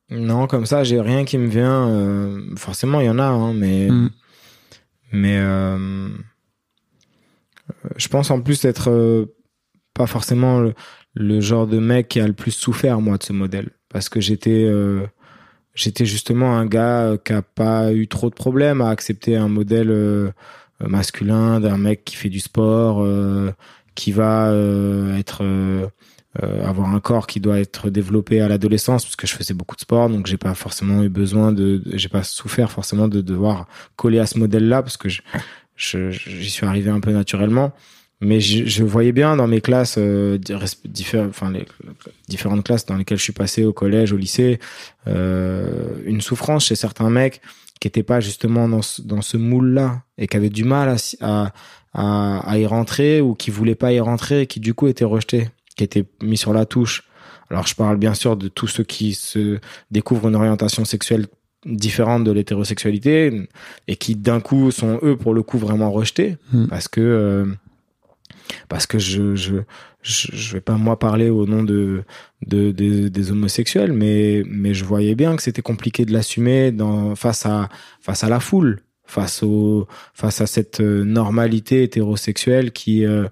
Non, comme ça, j'ai rien qui me vient. euh, forcément, il y en a, hein, mais Mm. mais je pense en plus être euh, pas forcément le, genre de mec qui a le plus souffert moi de ce modèle, parce que j'étais euh, j'étais justement un gars euh, qui a pas eu trop de problèmes à accepter un modèle euh, masculin d'un mec qui fait du sport, euh, qui va euh, être euh, euh, avoir un corps qui doit être développé à l'adolescence parce que je faisais beaucoup de sport donc j'ai pas forcément eu besoin de, de- j'ai pas souffert forcément de devoir coller à ce modèle là parce que je- j'y suis arrivé un peu naturellement mais je, je voyais bien dans mes classes euh, diffé- enfin les différentes classes dans lesquelles je suis passé au collège au lycée euh, une souffrance chez certains mecs qui étaient pas justement dans ce, dans ce moule là et qui avaient du mal à à, à y rentrer ou qui voulaient pas y rentrer et qui du coup étaient rejetés qui étaient mis sur la touche. Alors je parle bien sûr de tous ceux qui se découvrent une orientation sexuelle différente de l'hétérosexualité et qui d'un coup sont eux pour le coup vraiment rejetés Mm. parce que euh, parce que je, je je vais pas moi parler au nom de, de, des- des homosexuels mais mais je voyais bien que c'était compliqué de l'assumer dans face à face à la foule face au face à cette euh, normalité hétérosexuelle qui euh,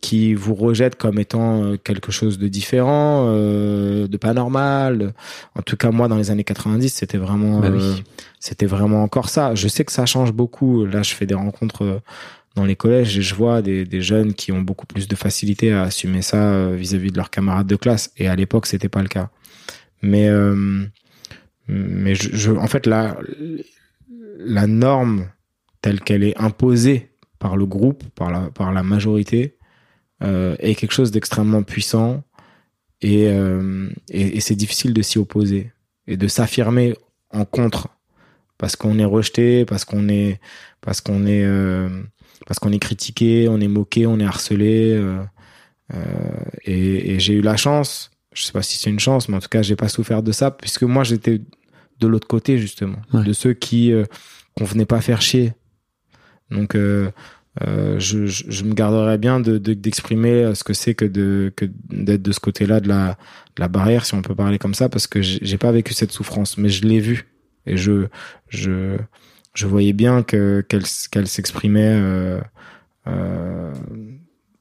qui vous rejette comme étant euh, quelque chose de différent, euh, de pas normal. En tout cas, moi, dans les années 90, c'était vraiment, Bah oui. euh, c'était vraiment encore ça. Je sais que ça change beaucoup. Là, je fais des rencontres euh, dans les collèges et je vois des, des jeunes qui ont beaucoup plus de facilité à assumer ça vis-à-vis de leurs camarades de classe. Et à l'époque, c'était pas le cas. Mais, euh, mais je, je- en fait, la, la norme telle qu'elle est imposée par le groupe, par la, par la majorité, est quelque chose d'extrêmement puissant et, euh, et, et c'est difficile de s'y opposer et de s'affirmer en contre parce qu'on est rejeté, parce qu'on est, parce qu'on est, euh, parce qu'on est critiqué, on est moqué, on est harcelé. euh, euh, et et j'ai eu la chance, je sais pas si c'est une chance, mais en tout cas j'ai pas souffert de ça puisque moi j'étais de l'autre côté justement, Ouais. de ceux qui euh, qu'on venait pas faire chier. Donc euh, euh, je, je, je me garderais bien de de- d'exprimer ce que c'est que de que d'être de ce côté-là de la de la barrière, si on peut parler comme ça, parce que j'ai pas vécu cette souffrance, mais je l'ai vue. Et je je je voyais bien que qu'elle qu'elle s'exprimait euh, euh,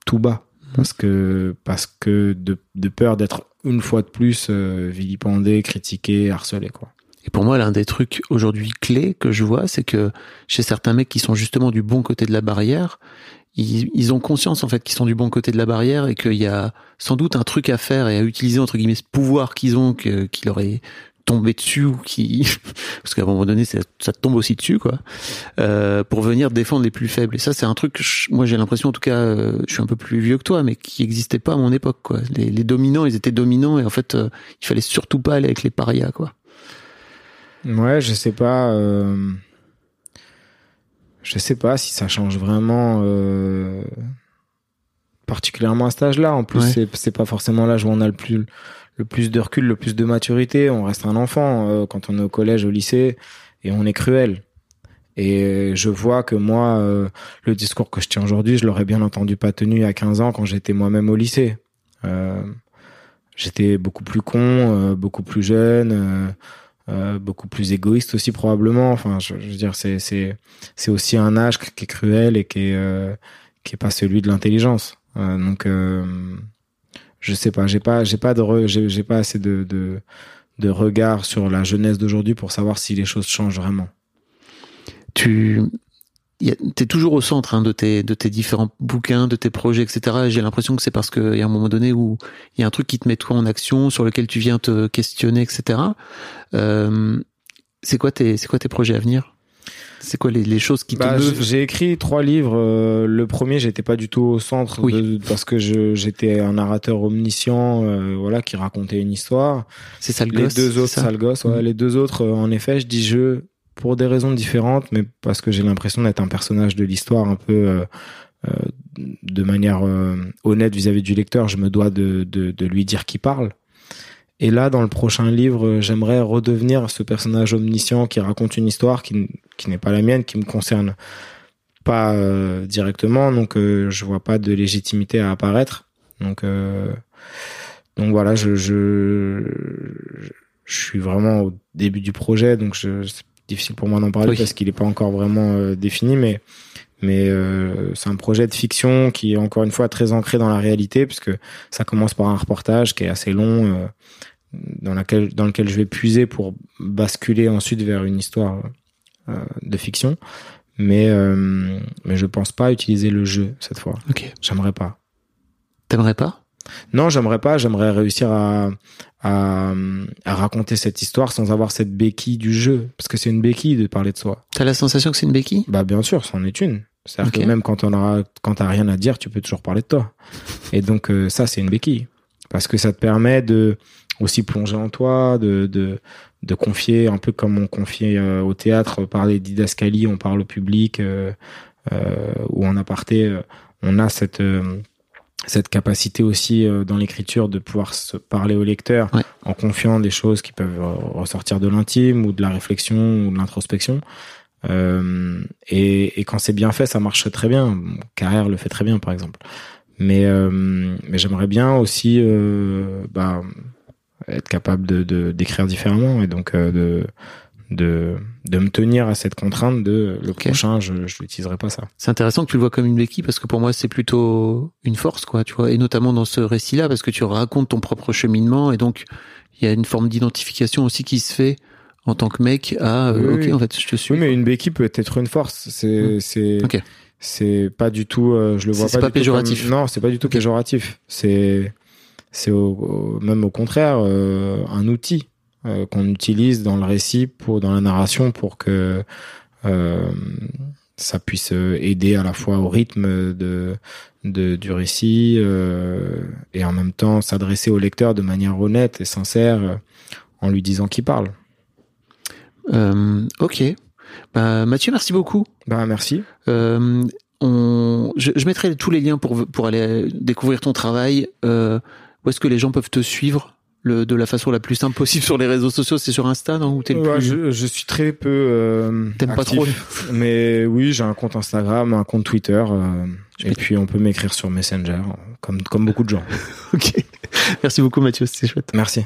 tout bas. Parce que parce que de de peur d'être une fois de plus euh, vilipendé, critiqué, harcelé quoi. Et pour moi, l'un des trucs aujourd'hui clés que je vois, c'est que chez certains mecs qui sont justement du bon côté de la barrière, ils, ils ont conscience en fait qu'ils sont du bon côté de la barrière et qu'il y a sans doute un truc à faire et à utiliser entre guillemets ce pouvoir qu'ils ont, que, qui leur est tombé dessus ou qui parce qu'à un moment donné ça, tombe aussi dessus quoi euh, pour venir défendre les plus faibles. Et ça c'est un truc moi j'ai l'impression en tout cas euh, je suis un peu plus vieux que toi mais qui existait pas à mon époque quoi. Les, les dominants ils étaient dominants et en fait euh, il fallait surtout pas aller avec les parias quoi Ouais, je sais pas. euh, je sais pas si ça change vraiment euh, particulièrement à cet âge-là. En plus, Ouais. c'est pas forcément l'âge où on a le plus le plus de recul, le plus de maturité. On reste un enfant euh, quand on est au collège, au lycée, et on est cruel. Et je vois que moi, euh, le discours que je tiens aujourd'hui, je l'aurais bien entendu pas tenu à 15 ans quand j'étais moi-même au lycée. Euh, j'étais beaucoup plus con, euh, beaucoup plus jeune, euh, beaucoup plus égoïste aussi probablement. Enfin, je, je veux dire, c'est c'est c'est aussi un âge qui est cruel et qui est euh, qui est pas celui de l'intelligence. Euh, donc, euh, je sais pas, j'ai pas j'ai pas de j'ai pas assez de, de de regard sur la jeunesse d'aujourd'hui pour savoir si les choses changent vraiment. Tu a- t'es toujours au centre hein, de tes de tes différents bouquins, de tes projets, etc. Et J'ai l'impression que c'est parce qu'il y a un moment donné où il y a un truc qui te met toi en action, sur lequel tu viens te questionner, etc. Euh, c'est quoi tes c'est quoi tes projets à venir? C'est quoi les, les choses qui te Bah, meuvent? j'ai écrit trois livres. Euh, le premier, j'étais pas du tout au centre Oui. de- parce que j'étais un narrateur omniscient, euh, voilà, qui racontait une histoire. C'est ça le les gosse, deux c'est autres ça? sales gosses, ouais, Mm. les deux autres, euh, en effet, je dis je pour des raisons différentes, mais parce que j'ai l'impression d'être un personnage de l'histoire un peu euh, euh, de manière euh, honnête vis-à-vis du lecteur. Je me dois de, de, de lui dire qui parle. Et là, dans le prochain livre, euh, j'aimerais redevenir ce personnage omniscient qui raconte une histoire qui, qui n'est pas la mienne, qui me concerne pas euh, directement, donc euh, je vois pas de légitimité à apparaître. Donc, euh, donc voilà, je, je, je suis vraiment au début du projet, donc je, difficile pour moi d'en parler Oui. parce qu'il n'est pas encore vraiment euh, défini, mais mais euh, c'est un projet de fiction qui est encore une fois très ancré dans la réalité puisque ça commence par un reportage qui est assez long euh, dans laquelle dans lequel je vais puiser pour basculer ensuite vers une histoire euh, de fiction mais euh, mais je pense pas utiliser le jeu cette fois Ok. j'aimerais pas T'aimerais pas? Non, j'aimerais pas. J'aimerais réussir à, à, à raconter cette histoire sans avoir cette béquille du jeu. Parce que c'est une béquille de parler de soi. T'as la sensation que c'est une béquille? Bah, bien sûr, c'en est une. C'est-à-dire que même quand on aura, quand t'as rien à dire, tu peux toujours parler de toi. Et donc, euh, ça, c'est une béquille. Parce que ça te permet de aussi plonger en toi, de, de, de confier un peu comme on confie euh, au théâtre, parler didascalie, on parle au public, euh, euh, ou en aparté, euh, on a cette, euh, cette capacité aussi euh, dans l'écriture de pouvoir se parler au lecteur Ouais. en confiant des choses qui peuvent euh, ressortir de l'intime ou de la réflexion ou de l'introspection. Euh, et, et quand c'est bien fait, ça marche très bien. Carrère le fait très bien, par exemple. Mais, euh, mais j'aimerais bien aussi bah, être capable de d'écrire différemment et donc de, de, de me tenir à cette contrainte de le prochain, je je n'utiliserai pas ça. C'est intéressant que tu le vois comme une béquille parce que pour moi c'est plutôt une force quoi, tu vois, et notamment dans ce récit-là parce que tu racontes ton propre cheminement et donc il y a une forme d'identification aussi qui se fait en tant que mec à euh, Oui, ok oui. en fait je te suis. Oui, mais une béquille peut être une force. C'est c'est Ok. c'est pas du tout. euh, je le vois C'est- c'est pas, pas du tout péjoratif. comme- non, c'est pas du tout péjoratif. C'est c'est au, au- même au contraire euh, un outil euh, qu'on utilise dans le récit pour dans la narration pour que euh, ça puisse euh, aider à la fois au rythme de, de du récit euh, et en même temps s'adresser au lecteur de manière honnête et sincère en lui disant qui parle. Ok. Bah, Mathieu, merci beaucoup. Bah merci. On, je, je mettrai tous les liens pour pour aller découvrir ton travail. Où est-ce que les gens peuvent te suivre? Le, de la façon la plus simple possible sur les réseaux sociaux C'est sur Insta, non Ou t'es le Ouais, plus... je, je suis très peu. Euh, T'aimes pas actif. Mais oui, j'ai un compte Instagram, un compte Twitter. euh, et puis on peut m'écrire sur Messenger, comme, comme beaucoup de gens. Ok. Merci beaucoup, Mathieu. C'est chouette. Merci.